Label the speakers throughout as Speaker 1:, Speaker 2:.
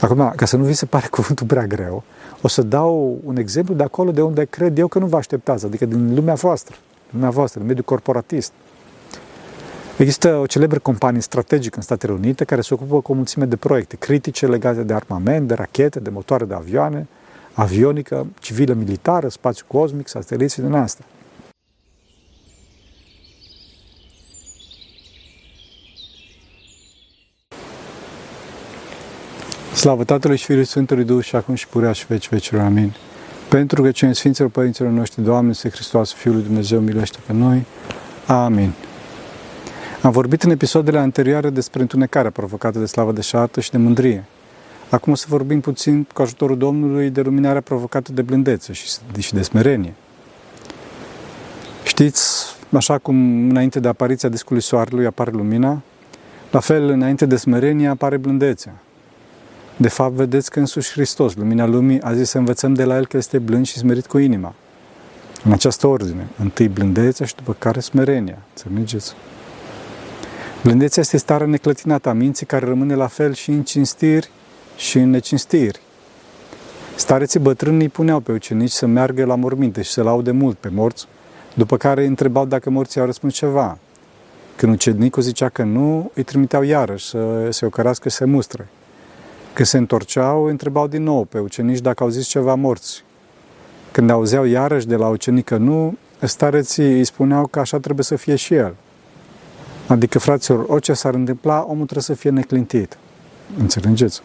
Speaker 1: Acum, ca să nu vi se pare cuvântul prea greu, o să dau un exemplu de acolo de unde cred eu că nu vă așteptați, adică din lumea voastră, lumea voastră, din mediul corporatist. Există o celebră companie strategică în Statele Unite care se ocupă cu o mulțime de proiecte critice legate de armament, de rachete, de motoare de avioane, avionică, civilă, militară, spațiu cosmic, sateliți din asta. Slavă Tatălui și Fiului Sfântului Duh și acum și purea și veci vecilor. Amin. Pentru că cei Sfinților Părinților noștri, Doamne, Să Hristos, Fiul lui Dumnezeu, miluiește pe noi. Amin. Am vorbit în episoadele anterioare despre întunecarea provocată de slavă de șartă și de mândrie. Acum o să vorbim puțin cu ajutorul Domnului de luminarea provocată de blândețe și de smerenie. Știți, așa cum înainte de apariția discului soarelui apare lumina, la fel înainte de smerenie apare blândețea. De fapt, vedeți că însuși Hristos, lumina lumii, a zis să învățăm de la El că este blând și smerit cu inima. În această ordine. Întâi blândețea și după care smerenia. Înțelegeți? Blândețea este starea neclătinată a minții care rămâne la fel și în cinstiri și în necinstiri. Stareții bătrâni îi puneau pe ucenici să meargă la morminte și să laude mult pe morți, după care îi întrebau dacă morții au răspuns ceva. Când ucenicul zicea că nu, îi trimiteau iarăși să se ocărească și să mustre. Când se întorceau, îi întrebau din nou pe ucenici dacă au zis ceva morți. Când auzeau iarăși de la ucenic că nu, stareții îi spuneau că așa trebuie să fie și el. Adică, fraților, orice s-ar întâmpla, omul trebuie să fie neclintit. Înțelegeți?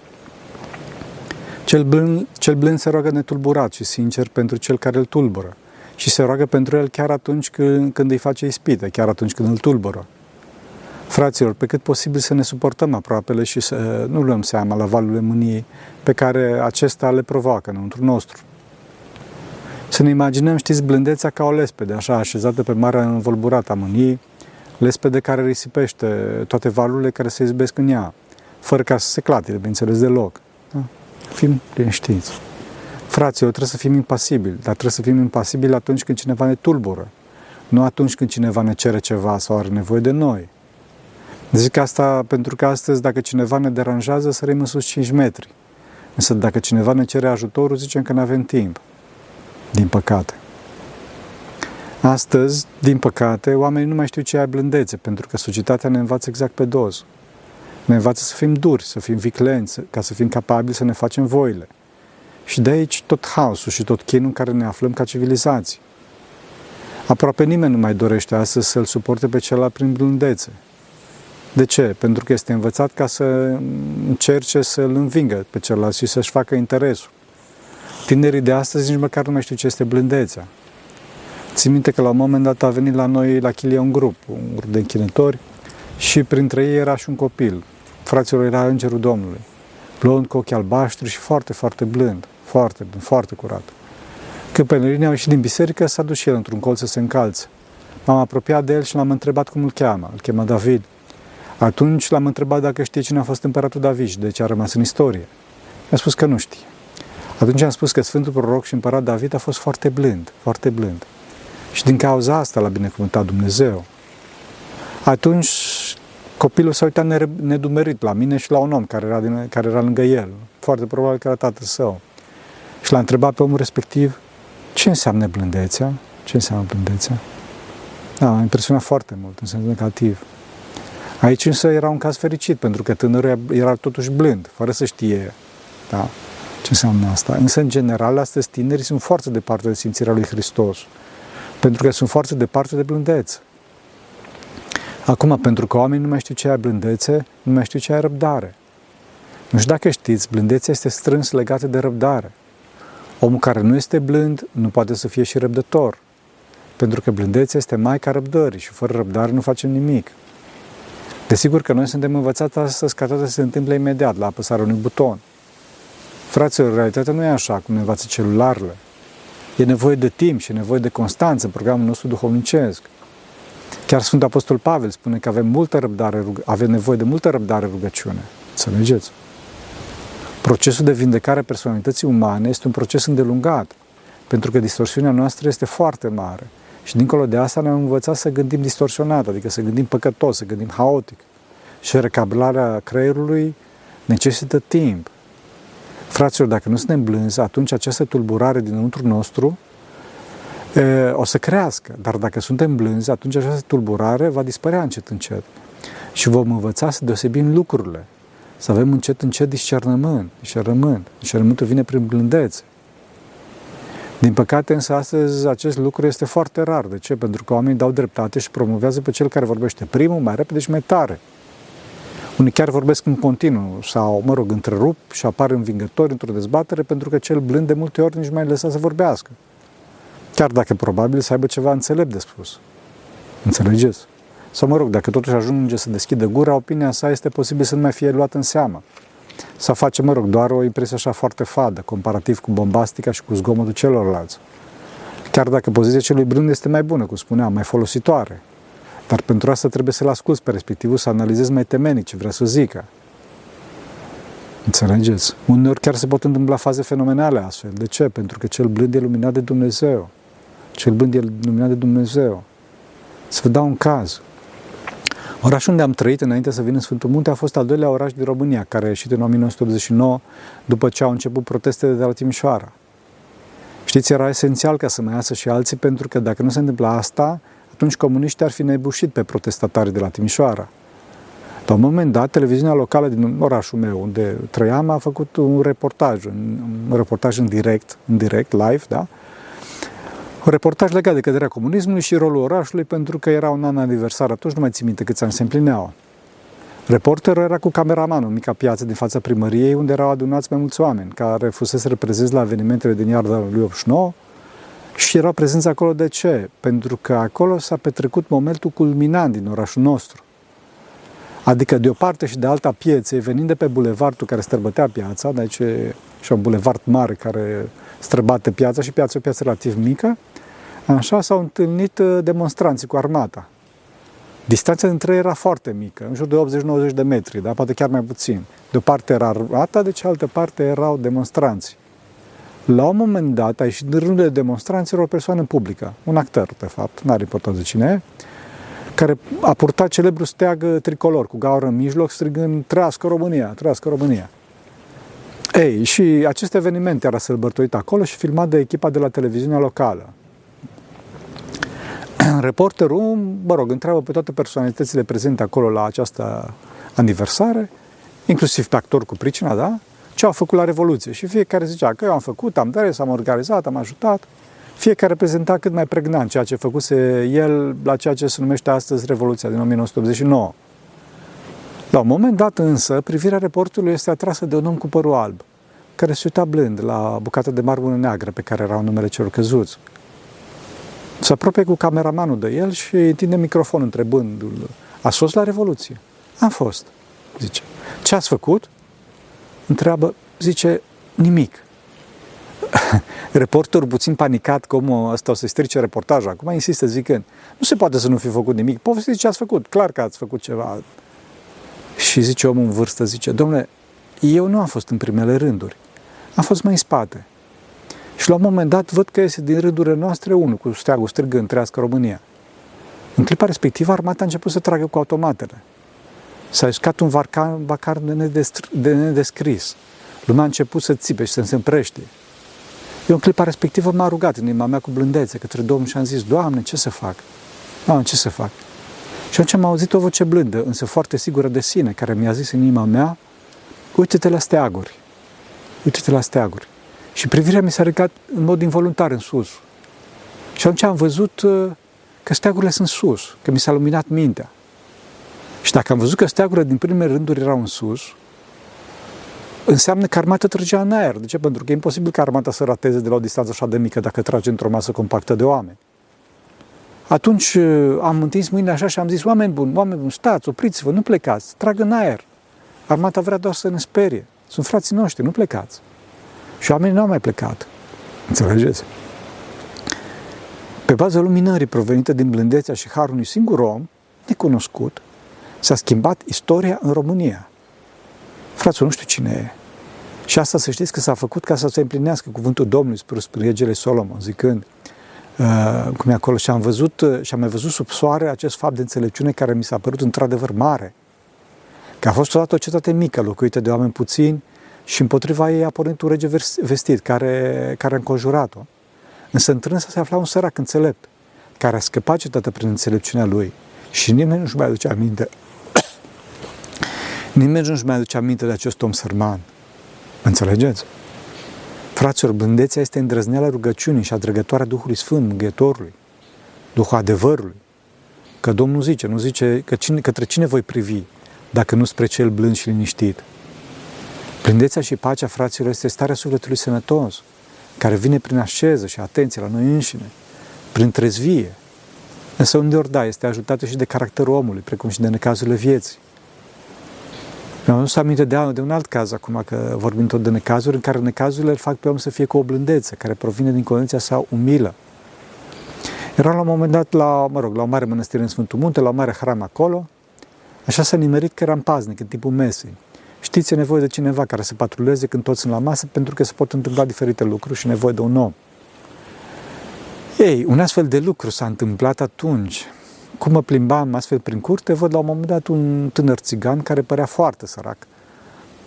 Speaker 1: Cel blând, cel blând se roagă netulburat și sincer pentru cel care îl tulbură. Și se roagă pentru el chiar atunci când, când îi face ispită, chiar atunci când îl tulbură. Fraților, pe cât posibil să ne suportăm aproapele și să nu luăm seama la valurile mâniei pe care acesta le provoacă înăuntru nostru. Să ne imaginăm, știți, blândețea ca o lespede, așa, așezată pe marea învolburată a mâniei, lespede care risipește toate valurile care se izbesc în ea, fără ca să se clatire, bineînțeles, deloc. Da? Fim liniștiți. Fraților, trebuie să fim impasibili, dar trebuie să fim impasibili atunci când cineva ne tulbură, nu atunci când cineva ne cere ceva sau are nevoie de noi. Zic asta pentru că astăzi, dacă cineva ne deranjează, sărim în sus 5 metri. Însă dacă cineva ne cere ajutorul, zicem că nu avem timp. Din păcate. Astăzi, din păcate, oamenii nu mai știu ce e blândețe, pentru că societatea ne învață exact pe dos. Ne învață să fim duri, să fim viclenți, ca să fim capabili să ne facem voile. Și de aici tot haosul și tot chinul în care ne aflăm ca civilizații. Aproape nimeni nu mai dorește astăzi să-l suporte pe celălalt prin blândețe. De ce? Pentru că este învățat ca să încerce să-l învingă pe celălalt și să-și facă interesul. Tinerii de astăzi nici măcar nu mai știu ce este blândețea. Țin minte că la un moment dat a venit la noi la Chilie un grup, un grup de închinători și printre ei era și un copil. Fraților era Îngerul Domnului, blond, cu ochi albaștri și foarte, foarte blând, foarte blând, foarte curat. Când pelerinii au ieșit din biserică, s-a dus și el într-un colț să se încalțe. M-am apropiat de el și l-am întrebat cum îl cheamă. Îl cheamă David. Atunci l-am întrebat dacă știe cine a fost împăratul David și de ce a rămas în istorie. Mi-a spus că nu știe. Atunci am spus că Sfântul Proroc și Împărat David a fost foarte blând, foarte blând. Și din cauza asta l-a binecuvântat Dumnezeu. Atunci copilul s-a uitat nedumerit la mine și la un om care era, din, care era lângă el. Foarte probabil că era tatăl său. Și l-a întrebat pe omul respectiv ce înseamnă blândețea? Ce înseamnă blândețea? Da, m-a impresionat foarte mult, în sens negativ. Aici însă era un caz fericit, pentru că tânărul era totuși blând, fără să știe da, ce înseamnă asta. Însă, în general, astăzi tinerii sunt foarte departe de simțirea lui Hristos, pentru că sunt foarte departe de blândețe. Acum, pentru că oamenii nu mai știu ce e blândețe, nu mai știu ce e răbdare. Nu știu dacă știți, blândețea este strâns legată de răbdare. Omul care nu este blând nu poate să fie și răbdător, pentru că blândețea este maica răbdării și fără răbdare nu facem nimic. Desigur că noi suntem învățați astăzi ca toate să se întâmple imediat, la apăsarea unui buton. Fraților, realitatea nu e așa cum ne învață celularele. E nevoie de timp și e nevoie de constanță în programul nostru duhovnicesc. Chiar Sfântul Apostol Pavel spune că avem, multă răbdare, avem nevoie de multă răbdare rugăciune. Înțelegeți? Procesul de vindecare a personalității umane este un proces îndelungat, pentru că distorsiunea noastră este foarte mare. Și dincolo de asta ne-am învățat să gândim distorsionat, adică să gândim păcătos, să gândim haotic. Și recablarea creierului necesită timp. Fraților, dacă nu suntem blânzi, atunci această tulburare dinăuntru nostru e, o să crească. Dar dacă suntem blânzi, atunci această tulburare va dispărea încet, încet. Și vom învăța să deosebim lucrurile. Să avem încet, încet discernământ. Discernământ. Discernământul vine prin blândețe. Din păcate, însă, astăzi acest lucru este foarte rar. De ce? Pentru că oamenii dau dreptate și promovează pe cel care vorbește primul, mai repede și mai tare. Unii chiar vorbesc în continuu sau, mă rog, întrerup și apar învingători într-o dezbatere pentru că cel blând de multe ori nici mai lăsa să vorbească. Chiar dacă probabil să aibă ceva înțelept de spus. Înțelegeți? Sau, mă rog, dacă totuși ajunge să deschidă gura, opinia sa este posibil să nu mai fie luată în seamă. Să face, mă rog, doar o impresie așa foarte fadă, comparativ cu bombastica și cu zgomotul celorlalți. Chiar dacă poziția celui blând este mai bună, cum spuneam, mai folositoare, dar pentru asta trebuie să-l asculți pe respectivul, să analizezi mai temenic ce vrea să zică. Înțelegeți? Uneori chiar se pot întâmpla faze fenomenale astfel. De ce? Pentru că cel blând e luminat de Dumnezeu. Cel blând e luminat de Dumnezeu. Să vă dau un caz. Orașul unde am trăit înainte să vin în Sfântul Munte a fost al doilea oraș din România, care a ieșit în 1989 după ce au început protestele de la Timișoara. Știți, era esențial ca să mai iasă și alții, pentru că dacă nu se întâmpla asta, atunci comuniștii ar fi nebușit pe protestatarii de la Timișoara. La un moment dat, televiziunea locală din orașul meu, unde trăiam, a făcut un reportaj, un, un reportaj în direct, în direct, live, da? Un reportaj legat de căderea comunismului și rolul orașului, pentru că era un an aniversar, atunci nu mai țin minte câți ani se împlineau. Reporterul era cu cameramanul în mica piață din fața primăriei, unde erau adunați mai mulți oameni, care fusese reprezenți la evenimentele din iarna lui 89, și erau prezenți acolo de ce? Pentru că acolo s-a petrecut momentul culminant din orașul nostru. Adică de o parte și de alta pieței, venind de pe bulevardul care străbătea piața, deci și un bulevard mare care străbate piața și piața o piață relativ mică, așa s-au întâlnit uh, demonstranții cu armata. Distanța dintre ei era foarte mică, în jur de 80-90 de metri, dar poate chiar mai puțin. De o parte era armata, de cealaltă parte erau demonstranții. La un moment dat a ieșit în rândul de demonstranților o persoană publică, un actor, de fapt, nu are importanță cine e, care a purtat celebrul steag tricolor cu gaură în mijloc, strigând Trăiască România, trăiască România. Ei, și acest eveniment era sărbătorit acolo și filmat de echipa de la televiziunea locală. Reporterul, mă rog, întreabă pe toate personalitățile prezente acolo la această aniversare, inclusiv pe actor cu pricina, da? ce au făcut la Revoluție. Și fiecare zicea că eu am făcut, am dres, am organizat, am ajutat. Fiecare prezenta cât mai pregnant ceea ce făcuse el la ceea ce se numește astăzi Revoluția din 1989. La un moment dat însă, privirea reportului este atrasă de un om cu părul alb, care se uita blând la bucata de marbună neagră pe care erau numele celor căzuți. Se apropie cu cameramanul de el și întinde microfonul întrebându-l, a fost la Revoluție? Am fost, zice. Ce ați făcut? întreabă, zice, nimic. Reporterul puțin panicat că omul ăsta o să strice reportajul. Acum insistă zicând, nu se poate să nu fi făcut nimic. Povestiți ce ați făcut, clar că ați făcut ceva. Și zice omul în vârstă, zice, domnule, eu nu am fost în primele rânduri. Am fost mai în spate. Și la un moment dat văd că iese din rândurile noastre unul cu steagul strigând, trăiască România. În clipa respectivă, armata a început să tragă cu automatele. S-a iscat un vacar, vacar de nedescris. Lumea a început să țipe și să se împrește. Eu în clipa respectivă m-a rugat în inima mea cu blândețe către Domnul și am zis, Doamne, ce să fac? Doamne, ce să fac? Și atunci am auzit o voce blândă, însă foarte sigură de sine, care mi-a zis în inima mea, uite-te la steaguri, uite-te la steaguri. Și privirea mi s-a ridicat în mod involuntar în sus. Și atunci am văzut uh, că steagurile sunt sus, că mi s-a luminat mintea. Și dacă am văzut că steagurile din primele rânduri erau în sus, înseamnă că armata trăgea în aer. De ce? Pentru că e imposibil ca armata să rateze de la o distanță așa de mică dacă trage într-o masă compactă de oameni. Atunci uh, am întins mâinile așa și am zis, oameni buni, oameni buni, stați, opriți-vă, nu plecați, trag în aer. Armata vrea doar să ne sperie. Sunt frații noștri, nu plecați. Și oamenii nu au mai plecat. Înțelegeți? Pe baza luminării provenite din blândețea și harul unui singur om, necunoscut, S-a schimbat istoria în România. Frațul, nu știu cine e. Și asta să știți că s-a făcut ca să se împlinească cuvântul Domnului spre regele Solomon, zicând, uh, cum e acolo, și am văzut, uh, și am mai văzut sub soare acest fapt de înțelepciune care mi s-a părut într-adevăr mare. Că a fost odată o cetate mică, locuită de oameni puțini, și împotriva ei a pornit un rege vestit care, care a înconjurat-o. Însă întrânsa se afla un sărac înțelept, care a scăpat cetătă prin înțelepciunea lui și nimeni nu-și mai aduce aminte. nimeni nu-și mai aduce aminte de acest om sărman. Înțelegeți? Fraților, blândețea este îndrăzneala rugăciunii și adrăgătoarea Duhului Sfânt, Mângâietorului, Duhul adevărului. Că Domnul zice, nu zice că cine, către cine voi privi, dacă nu spre cel blând și liniștit. Blândețea și pacea, fraților, este starea sufletului sănătos, care vine prin așeză și atenție la noi înșine, prin trezvie. Însă unde da, este ajutată și de caracterul omului, precum și de necazurile vieții. Mi-am adus aminte de, de un alt caz acum, că vorbim tot de necazuri, în care necazurile îl fac pe om să fie cu o blândețe, care provine din condiția sa umilă. Era la un moment dat la, mă rog, la o mare mănăstire în Sfântul Munte, la o mare hram acolo, așa s-a nimerit că eram paznic în timpul mesei. Știți, e nevoie de cineva care să patruleze când toți sunt la masă, pentru că se pot întâmpla diferite lucruri și nevoie de un om. Ei, un astfel de lucru s-a întâmplat atunci. Cum mă plimbam astfel prin curte, văd la un moment dat un tânăr țigan care părea foarte sărac.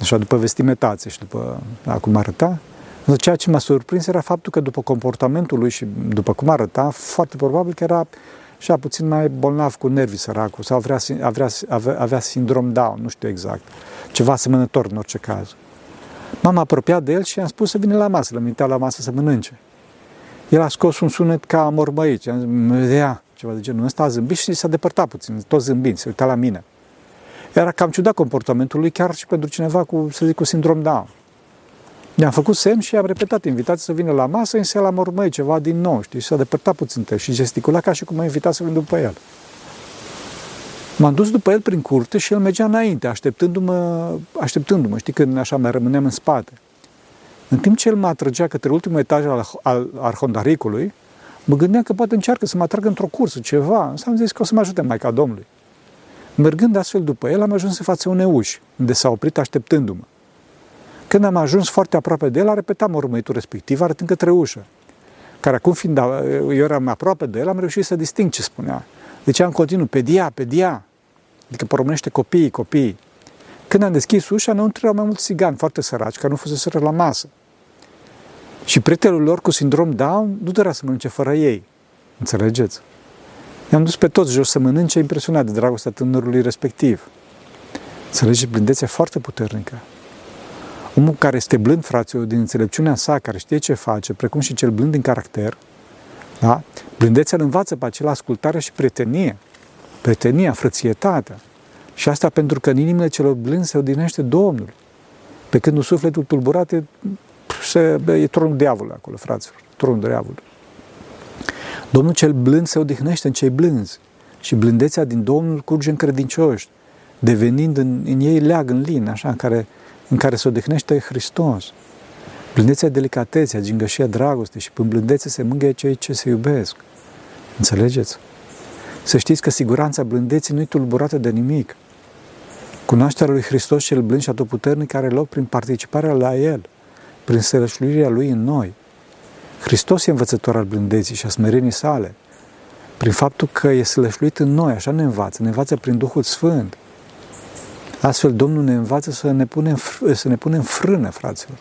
Speaker 1: Așa, după vestimentație și după da, cum arăta. Însă ceea ce m-a surprins era faptul că după comportamentul lui și după cum arăta, foarte probabil că era și a puțin mai bolnav cu nervii săracul sau avea, avea, avea, avea sindrom Down, nu știu exact. Ceva asemănător în orice caz. M-am apropiat de el și i-am spus să vină la masă, l-am la masă să mănânce. El a scos un sunet ca mormăit, am zis, ia, ceva de genul ăsta, a zâmbit și s-a depărtat puțin, tot zâmbind, se uita la mine. Era cam ciudat comportamentul lui, chiar și pentru cineva cu, să zic, cu sindrom Down. I-am făcut semn și am repetat invitația să vină la masă, însă el a mormăit ceva din nou, știi, și s-a depărtat puțin și gesticula ca și cum m-a invitat să vin după el. M-am dus după el prin curte și el mergea înainte, așteptându-mă, așteptându-mă, știi, când așa mai rămâneam în spate. În timp ce el mă atrăgea către ultimul etaj al, al arhondaricului, mă gândeam că poate încearcă să mă atragă într-o cursă, ceva. Însă am zis că o să mă ajute Maica Domnului. Mergând astfel după el, am ajuns în fața unei uși, unde s-a oprit așteptându-mă. Când am ajuns foarte aproape de el, a repetat mormăitul respectiv, arătând către ușă. Care acum fiind, eu eram aproape de el, am reușit să disting ce spunea. Deci am continuat, pe dia, pe dia. Adică porumnește copiii, copiii. Când am deschis ușa, înăuntru erau mai mulți țigani foarte săraci, care nu fuseseră la masă. Și prietenul lor cu sindrom Down nu dorea să mănânce fără ei. Înțelegeți? I-am dus pe toți jos să mănânce, impresionat de dragostea tânărului respectiv. Înțelegeți? Blândețea foarte puternică. Omul care este blând, fraților, din înțelepciunea sa, care știe ce face, precum și cel blând din caracter, da? blândețea îl învață pe acela ascultare și prietenie. Prietenia, frățietatea. Și asta pentru că în inimile celor blânzi se odinește Domnul. Pe când un sufletul tulburat e, se, e tronul diavolului acolo, fraților, tronul diavolului. Domnul cel blând se odihnește în cei blânzi și blândețea din Domnul curge în credincioși, devenind în, în ei leag în lin, așa, în care, în care se odihnește Hristos. Blândețea, delicatețea, gingășia, dragoste și prin blândețe se mângâie cei ce se iubesc. Înțelegeți? Să știți că siguranța blândeții nu e tulburată de nimic. Cunoașterea lui Hristos cel blând și atotputernic are loc prin participarea la El, prin sărășluirea Lui în noi. Hristos e învățător al blândeții și a smerenii sale, prin faptul că e slășluit în noi, așa ne învață, ne învață prin Duhul Sfânt. Astfel, Domnul ne învață să ne punem, să ne punem frână, fraților.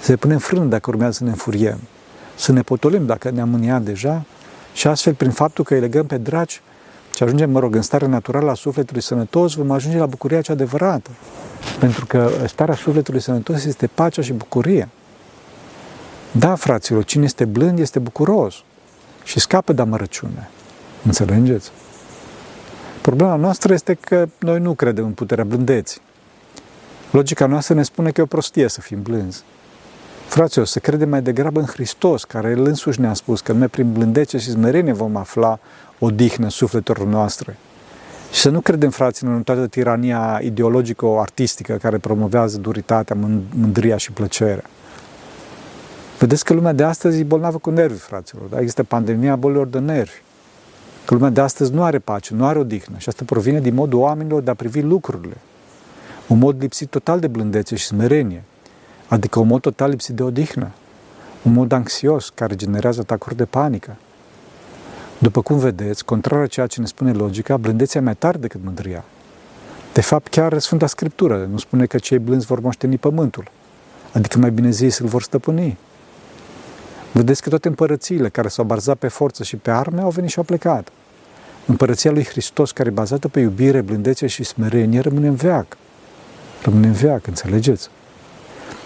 Speaker 1: Să ne punem frână dacă urmează să ne înfuriem. Să ne potolim dacă ne-am mâniat deja și astfel, prin faptul că îi legăm pe dragi și ajungem, mă rog, în starea naturală a sufletului sănătos, vom ajunge la bucuria cea adevărată. Pentru că starea sufletului sănătos este pacea și bucuria. Da, fraților, cine este blând este bucuros și scapă de amărăciune. Înțelegeți? Problema noastră este că noi nu credem în puterea blândeții. Logica noastră ne spune că e o prostie să fim blânzi. Fraților, să credem mai degrabă în Hristos, care El însuși ne-a spus că noi prin blândețe și smerenie vom afla odihnă în sufletelor noastre. Și să nu credem, fraților, în toată tirania ideologico-artistică care promovează duritatea, mândria și plăcerea. Vedeți că lumea de astăzi e bolnavă cu nervi, fraților. Da? Există pandemia bolilor de nervi. Că lumea de astăzi nu are pace, nu are odihnă. Și asta provine din modul oamenilor de a privi lucrurile. Un mod lipsit total de blândețe și smerenie. Adică un mod total lipsit de odihnă. Un mod anxios care generează atacuri de panică. După cum vedeți, contrar a ceea ce ne spune logica, blândețea mai tare decât mândria. De fapt, chiar Sfânta Scriptură nu spune că cei blânzi vor moșteni pământul. Adică mai bine zis, îl vor stăpâni. Vedeți că toate împărățiile care s-au bazat pe forță și pe arme au venit și au plecat. Împărăția lui Hristos, care e bazată pe iubire, blândețe și smerenie, rămâne în veac. Rămâne în veac, înțelegeți?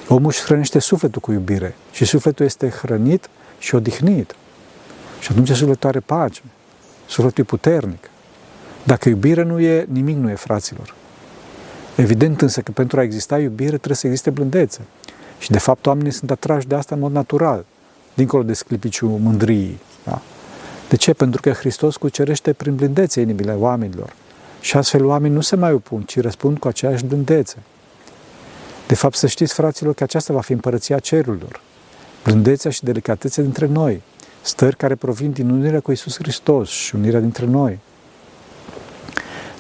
Speaker 1: Omul își hrănește sufletul cu iubire și sufletul este hrănit și odihnit. Și atunci sufletul are pace. Sufletul e puternic. Dacă iubire nu e, nimic nu e, fraților. Evident însă că pentru a exista iubire trebuie să existe blândețe. Și de fapt oamenii sunt atrași de asta în mod natural, dincolo de sclipiciul mândriei. Da? De ce? Pentru că Hristos cucerește prin blândețe inimile oamenilor. Și astfel oamenii nu se mai opun, ci răspund cu aceeași blândețe. De fapt, să știți, fraților, că aceasta va fi împărăția cerurilor. Blândețea și delicatețea dintre noi, stări care provin din unirea cu Isus Hristos și unirea dintre noi.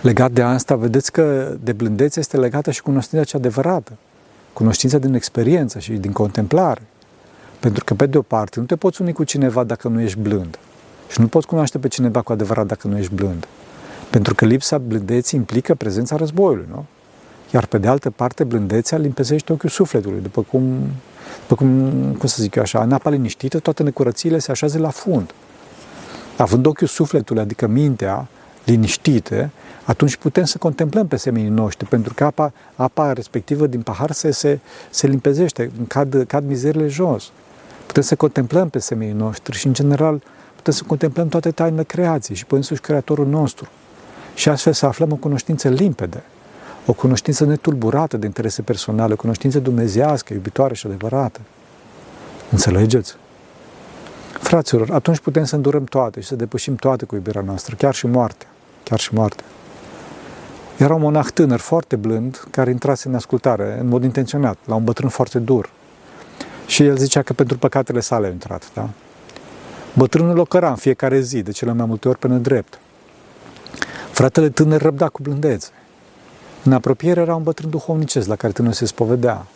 Speaker 1: Legat de asta, vedeți că de blândețe este legată și cunoștința cea adevărată, cunoștința din experiență și din contemplare. Pentru că, pe de o parte, nu te poți uni cu cineva dacă nu ești blând. Și nu poți cunoaște pe cineva cu adevărat dacă nu ești blând. Pentru că lipsa blândeții implică prezența războiului, nu? Iar pe de altă parte, blândețea limpezește ochiul sufletului, după cum, după cum, cum să zic eu așa, în apa liniștită, toate necurățiile se așează la fund. Având ochiul sufletului, adică mintea, liniștite, atunci putem să contemplăm pe semenii noștri, pentru că apa, apa respectivă din pahar se, se, se limpezește, cad, cad mizerile jos. Putem să contemplăm pe semenii noștri și, în general, putem să contemplăm toate tainele creației și pe însuși Creatorul nostru. Și astfel să aflăm o cunoștință limpede, o cunoștință netulburată de interese personale, o cunoștință dumnezească, iubitoare și adevărată. Înțelegeți? Fraților, atunci putem să îndurăm toate și să depășim toate cu iubirea noastră, chiar și moartea. Chiar și moartea. Era un monah tânăr, foarte blând, care intrase în ascultare, în mod intenționat, la un bătrân foarte dur. Și el zicea că pentru păcatele sale a intrat, da? Bătrânul o căra în fiecare zi, de cele mai multe ori pe nedrept. Fratele tânăr răbda cu blândețe. În apropiere era un bătrân duhovnicesc la care tânărul se spovedea.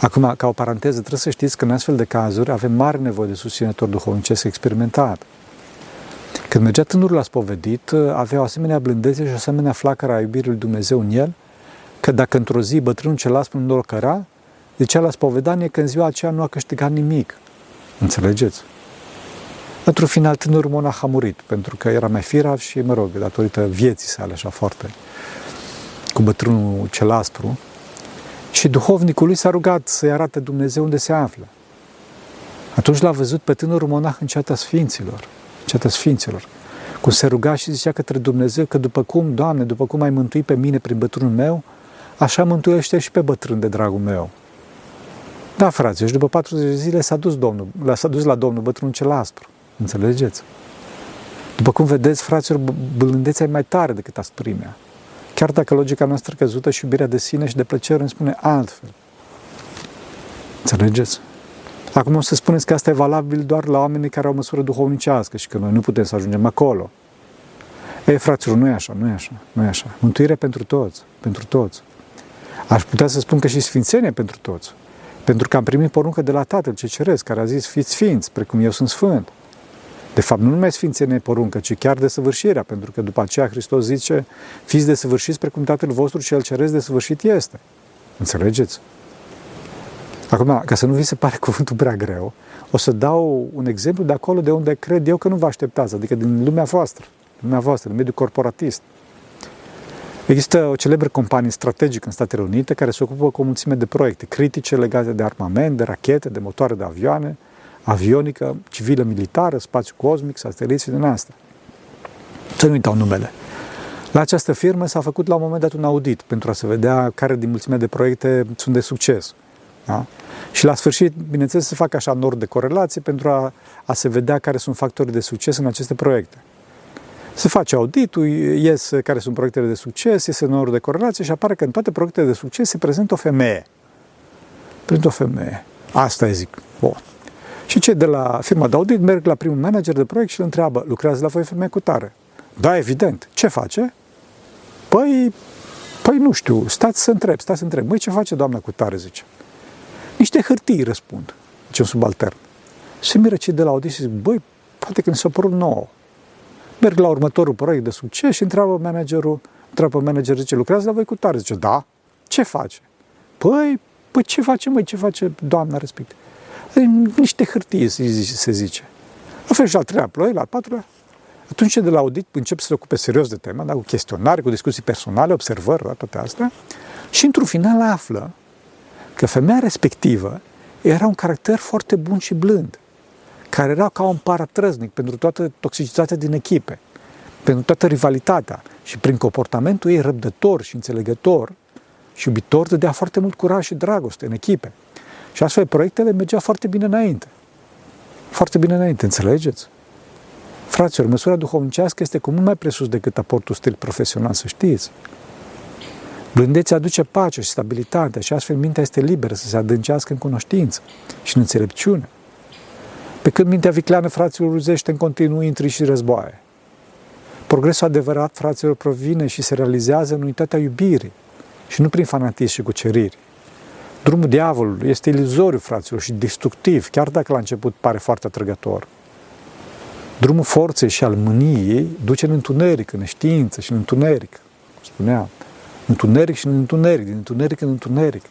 Speaker 1: Acum, ca o paranteză, trebuie să știți că în astfel de cazuri avem mare nevoie de susținător duhovnicesc experimentat. Când mergea tânărul la spovedit, avea o asemenea blândețe și o asemenea flacără a iubirii lui Dumnezeu în el, că dacă într-o zi bătrânul cel spune nu căra, zicea la spovedanie că în ziua aceea nu a câștigat nimic. Înțelegeți? Într-un final, tânărul monah a murit, pentru că era mai firav și, mă rog, datorită vieții sale așa foarte cu bătrânul cel aspru, și duhovnicul lui s-a rugat să-i arate Dumnezeu unde se află. Atunci l-a văzut pe tânărul monah în ceata Sfinților, în ceata Sfinților, cum se ruga și zicea către Dumnezeu că după cum, Doamne, după cum ai mântuit pe mine prin bătrânul meu, așa mântuiește și pe bătrân de dragul meu. Da, frate, și după 40 de zile s-a dus, Domnul, s-a dus la Domnul bătrânul cel aspru. Înțelegeți? După cum vedeți, fraților, blândețea e mai tare decât asprimea. Chiar dacă logica noastră căzută și iubirea de sine și de plăcere îmi spune altfel. Înțelegeți? Acum o să spuneți că asta e valabil doar la oamenii care au măsură duhovnicească și că noi nu putem să ajungem acolo. Ei, fraților, nu e așa, nu e așa, nu e așa. Mântuire pentru toți, pentru toți. Aș putea să spun că și sfințenie pentru toți. Pentru că am primit poruncă de la Tatăl ce ceresc, care a zis, fiți sfinți, precum eu sunt sfânt. De fapt, nu numai sfințenie poruncă, ci chiar de săvârșirea, pentru că după aceea Hristos zice, fiți de săvârșiți precum Tatăl vostru cel ceresc de săvârșit este. Înțelegeți? Acum, ca să nu vi se pare cuvântul prea greu, o să dau un exemplu de acolo de unde cred eu că nu vă așteptați, adică din lumea voastră, lumea voastră, din mediul corporatist. Există o celebră companie strategică în Statele Unite care se ocupă cu o mulțime de proiecte critice legate de armament, de rachete, de motoare de avioane, avionică, civilă, militară, spațiu cosmic, sateliți și din asta. Să nu uitau numele. La această firmă s-a făcut la un moment dat un audit pentru a se vedea care din mulțimea de proiecte sunt de succes. Da? Și la sfârșit, bineînțeles, se fac așa nord de corelații pentru a, a se vedea care sunt factorii de succes în aceste proiecte. Se face auditul, ies care sunt proiectele de succes, iese nord de corelație și apare că în toate proiectele de succes se prezintă o femeie. Prezintă o femeie. Asta e zic. Bun. Și cei de la firma de audit merg la primul manager de proiect și îl întreabă, lucrează la voi femeie cu tare? Da, evident. Ce face? Păi, păi nu știu, stați să întreb, stați să întreb. Măi, ce face doamna cu tare, zice. Niște hârtii, răspund, zice un subaltern. Se miră cei de la audit și zic, băi, poate că mi s-a părut nouă. Merg la următorul proiect de succes și întreabă managerul, întreabă managerul, zice, lucrează la voi cu tare? Zice, da. Ce face? Păi, Păi ce face, măi, ce face doamna respectivă? Niște hârtii, se zice. A fost și al treilea ploi, la al patrulea. Atunci de la audit încep să se ocupe serios de tema, da, cu chestionare, cu discuții personale, observări, da, toate astea. Și într-un final află că femeia respectivă era un caracter foarte bun și blând, care era ca un paratrăznic pentru toată toxicitatea din echipe, pentru toată rivalitatea și prin comportamentul ei răbdător și înțelegător și iubitor dădea foarte mult curaj și dragoste în echipe. Și astfel proiectele mergeau foarte bine înainte. Foarte bine înainte, înțelegeți? Fraților, măsura duhovnicească este cu mult mai presus decât aportul stil profesional, să știți. Blândețea aduce pace și stabilitate și astfel mintea este liberă să se adâncească în cunoștință și în înțelepciune. Pe când mintea vicleană, fraților, uzește în continuu intri și războaie. Progresul adevărat, fraților, provine și se realizează în unitatea iubirii și nu prin fanatism și cuceriri. Drumul diavolului este iluzoriu, fraților, și destructiv, chiar dacă la început pare foarte atrăgător. Drumul forței și al mâniei duce în întuneric, în știință și în întuneric, cum spuneam. Întuneric și în întuneric, din întuneric în întuneric.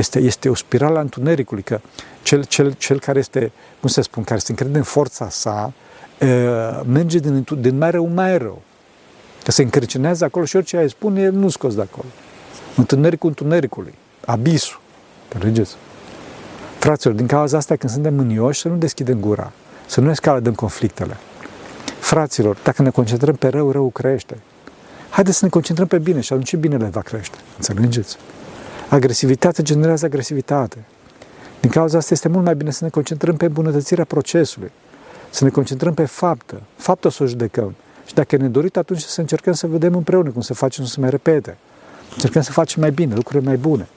Speaker 1: Este, este o spirală a întunericului, că cel, cel, cel care este, cum să spun, care se încrede în forța sa, merge din, din mai rău mai rău. Că se încărcinează acolo și orice ai spune, el nu scos de acolo. Întunericul întunericului, abisul. Înțelegeți? Fraților, din cauza asta, când suntem mânioși, să nu deschidem gura, să nu escaladăm conflictele. Fraților, dacă ne concentrăm pe rău, rău crește. Haideți să ne concentrăm pe bine și atunci binele va crește. Înțelegeți? Agresivitatea generează agresivitate. Din cauza asta este mult mai bine să ne concentrăm pe îmbunătățirea procesului, să ne concentrăm pe faptă, faptă să o judecăm. Și dacă ne dorit, atunci să încercăm să vedem împreună cum să facem să se mai repete. Încercăm să facem mai bine, lucruri mai bune.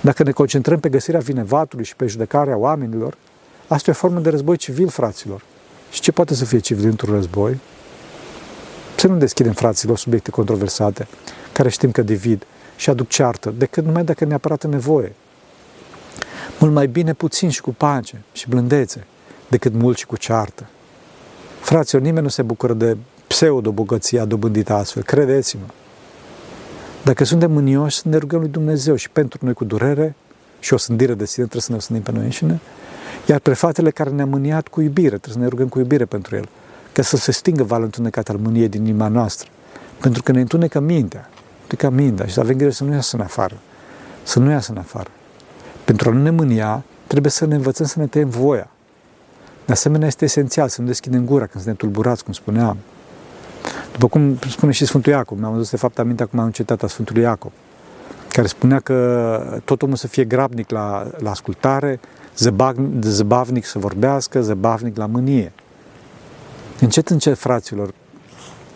Speaker 1: Dacă ne concentrăm pe găsirea vinevatului și pe judecarea oamenilor, asta e o formă de război civil, fraților. Și ce poate să fie civil într-un război? Să nu deschidem, fraților, subiecte controversate, care știm că divid și aduc ceartă, decât numai dacă neapărat în nevoie. Mult mai bine puțin și cu pace și blândețe, decât mult și cu ceartă. Fraților, nimeni nu se bucură de pseudo-bogăția dobândită astfel, credeți-mă. Dacă suntem mânioși, să ne rugăm lui Dumnezeu și pentru noi cu durere și o sândire de sine, trebuie să ne sândim pe noi înșine, iar prefatele care ne-a mâniat cu iubire, trebuie să ne rugăm cu iubire pentru el, ca să se stingă valul întunecat al mâniei din inima noastră, pentru că ne întunecă mintea, întunecă mintea și să avem grijă să nu iasă în afară, să nu iasă în afară. Pentru a nu ne mânia, trebuie să ne învățăm să ne tăiem voia. De asemenea, este esențial să nu deschidem gura când suntem tulburați, cum spuneam, după cum spune și Sfântul Iacob, mi-am adus de fapt aminte acum am citat a Sfântului Iacob, care spunea că tot omul să fie grabnic la, la ascultare, zăbavnic, zăbavnic să vorbească, zăbavnic la mânie. Încet, încet, fraților,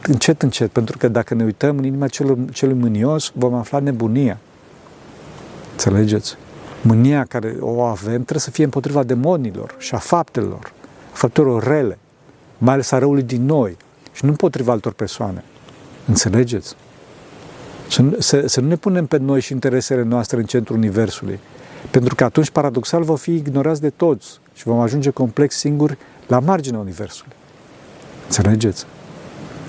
Speaker 1: încet, încet, pentru că dacă ne uităm în inima celui, celui mânios, vom afla nebunia. Înțelegeți? Mânia care o avem trebuie să fie împotriva demonilor și a faptelor, faptelor rele, mai ales a răului din noi, și nu împotriva altor persoane. Înțelegeți? Să, să, să nu ne punem pe noi și interesele noastre în centrul Universului. Pentru că atunci, paradoxal, vom fi ignorați de toți și vom ajunge complex singuri la marginea Universului. Înțelegeți?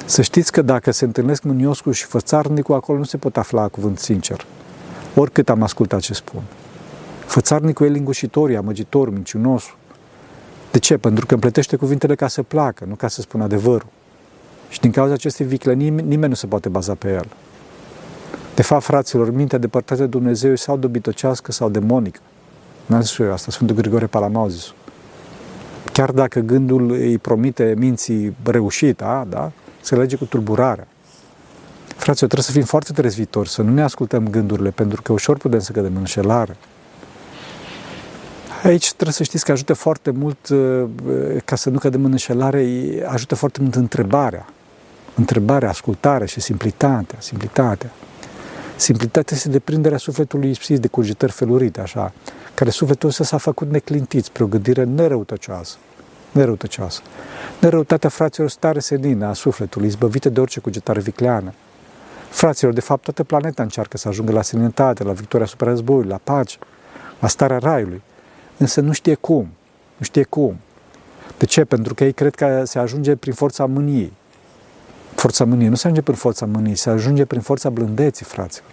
Speaker 1: Să știți că dacă se întâlnesc mânioscul și fățarnicul, acolo nu se pot afla cuvânt sincer. Oricât am ascultat ce spun. Fățarnicul e lingușitor, amăgitor, minciunos. De ce? Pentru că împletește cuvintele ca să placă, nu ca să spună adevărul. Și din cauza acestei viclănii, nimeni nu se poate baza pe el. De fapt, fraților, mintea depărtată de Dumnezeu sau dobitocească sau demonică. N-am zis eu asta, Sfântul Grigore Palamau zis Chiar dacă gândul îi promite minții reușita, da? Se lege cu tulburarea. Fraților, trebuie să fim foarte trezvitori, să nu ne ascultăm gândurile, pentru că ușor putem să cădem în înșelare. Aici trebuie să știți că ajută foarte mult, uh, ca să nu cădem în înșelare, ajută foarte mult întrebarea întrebarea, ascultarea și simplitatea, simplitatea. Simplitatea este deprinderea sufletului ispsit de cugetări felurite, așa, care sufletul ăsta s-a făcut neclintit spre o gândire nerăutăcioasă. Nerăutăcioasă. Nerăutatea fraților stare senină a sufletului, izbăvită de orice cugetare vicleană. Fraților, de fapt, toată planeta încearcă să ajungă la seninătate, la victoria asupra războiului, la pace, la starea raiului. Însă nu știe cum. Nu știe cum. De ce? Pentru că ei cred că se ajunge prin forța mâniei forța mâniei. Nu se ajunge prin forța mâniei, se ajunge prin forța blândeții, fraților.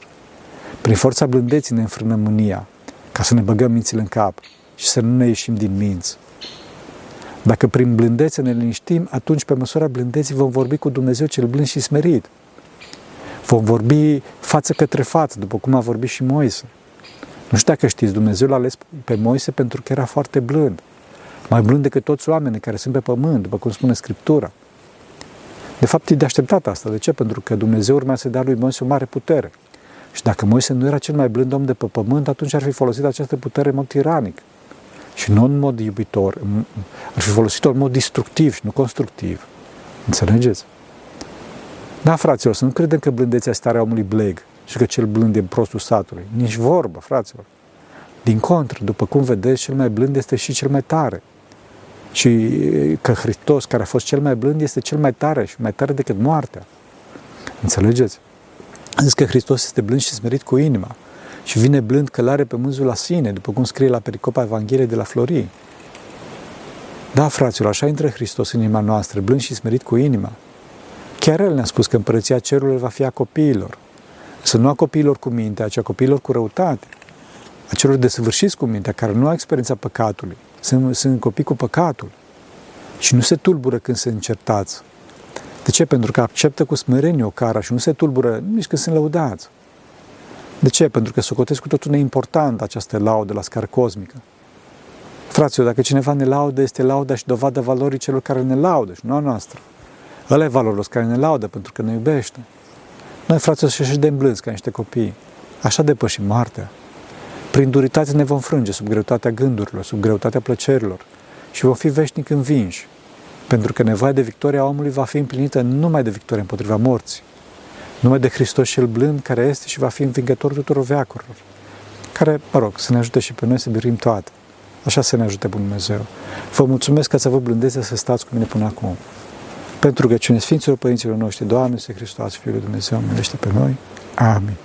Speaker 1: Prin forța blândeții ne înfrânăm mânia. ca să ne băgăm mințile în cap și să nu ne ieșim din minți. Dacă prin blândețe ne liniștim, atunci pe măsura blândeții vom vorbi cu Dumnezeu cel blând și smerit. Vom vorbi față către față, după cum a vorbit și Moise. Nu știu dacă știți, Dumnezeu l-a ales pe Moise pentru că era foarte blând. Mai blând decât toți oamenii care sunt pe pământ, după cum spune Scriptura. De fapt, e de așteptat asta. De ce? Pentru că Dumnezeu urma să dea lui Moise o mare putere. Și dacă Moise nu era cel mai blând om de pe pământ, atunci ar fi folosit această putere în mod tiranic. Și nu în mod iubitor, ar fi folosit-o în mod destructiv și nu constructiv. Înțelegeți? Da, fraților, să nu credem că blândețea este starea omului bleg și că cel blând e prostul satului. Nici vorbă, fraților. Din contră, după cum vedeți, cel mai blând este și cel mai tare. Și că Hristos, care a fost cel mai blând, este cel mai tare și mai tare decât moartea. Înțelegeți? A zis că Hristos este blând și smerit cu inima și vine blând călare pe mânzul la sine, după cum scrie la pericopa Evangheliei de la Florii. Da, fraților, așa intră Hristos în inima noastră, blând și smerit cu inima. Chiar El ne-a spus că împărăția cerului va fi a copiilor. Să nu a copiilor cu mintea, ci a copiilor cu răutate. A celor desăvârșiți cu mintea, care nu au experiența păcatului. Sunt, sunt copii cu păcatul. Și nu se tulbură când sunt încertați. De ce? Pentru că acceptă cu smerenie o cara și nu se tulbură nici când sunt lăudați. De ce? Pentru că socotesc cu totul neimportant această laudă la scară cosmică. Fraților, dacă cineva ne laudă, este lauda și dovada valorii celor care ne laudă și nu a noastră. Ăla e valoros care ne laudă pentru că ne iubește. Noi, fraților, și așa de blânzi ca niște copii. Așa depășim moartea. Prin duritate ne vom frânge sub greutatea gândurilor, sub greutatea plăcerilor și vom fi veșnic învinși. Pentru că nevoia de victoria omului va fi împlinită numai de victoria împotriva morții, numai de Hristos cel blând care este și va fi învingător tuturor veacurilor, care, mă rog, să ne ajute și pe noi să birim toate. Așa să ne ajute Bunul Dumnezeu. Vă mulțumesc că ați avut blândețea să stați cu mine până acum. Pentru că cine Sfinților Părinților noștri, Doamne, Să Hristos, Fiul lui Dumnezeu, milește pe noi. Amin.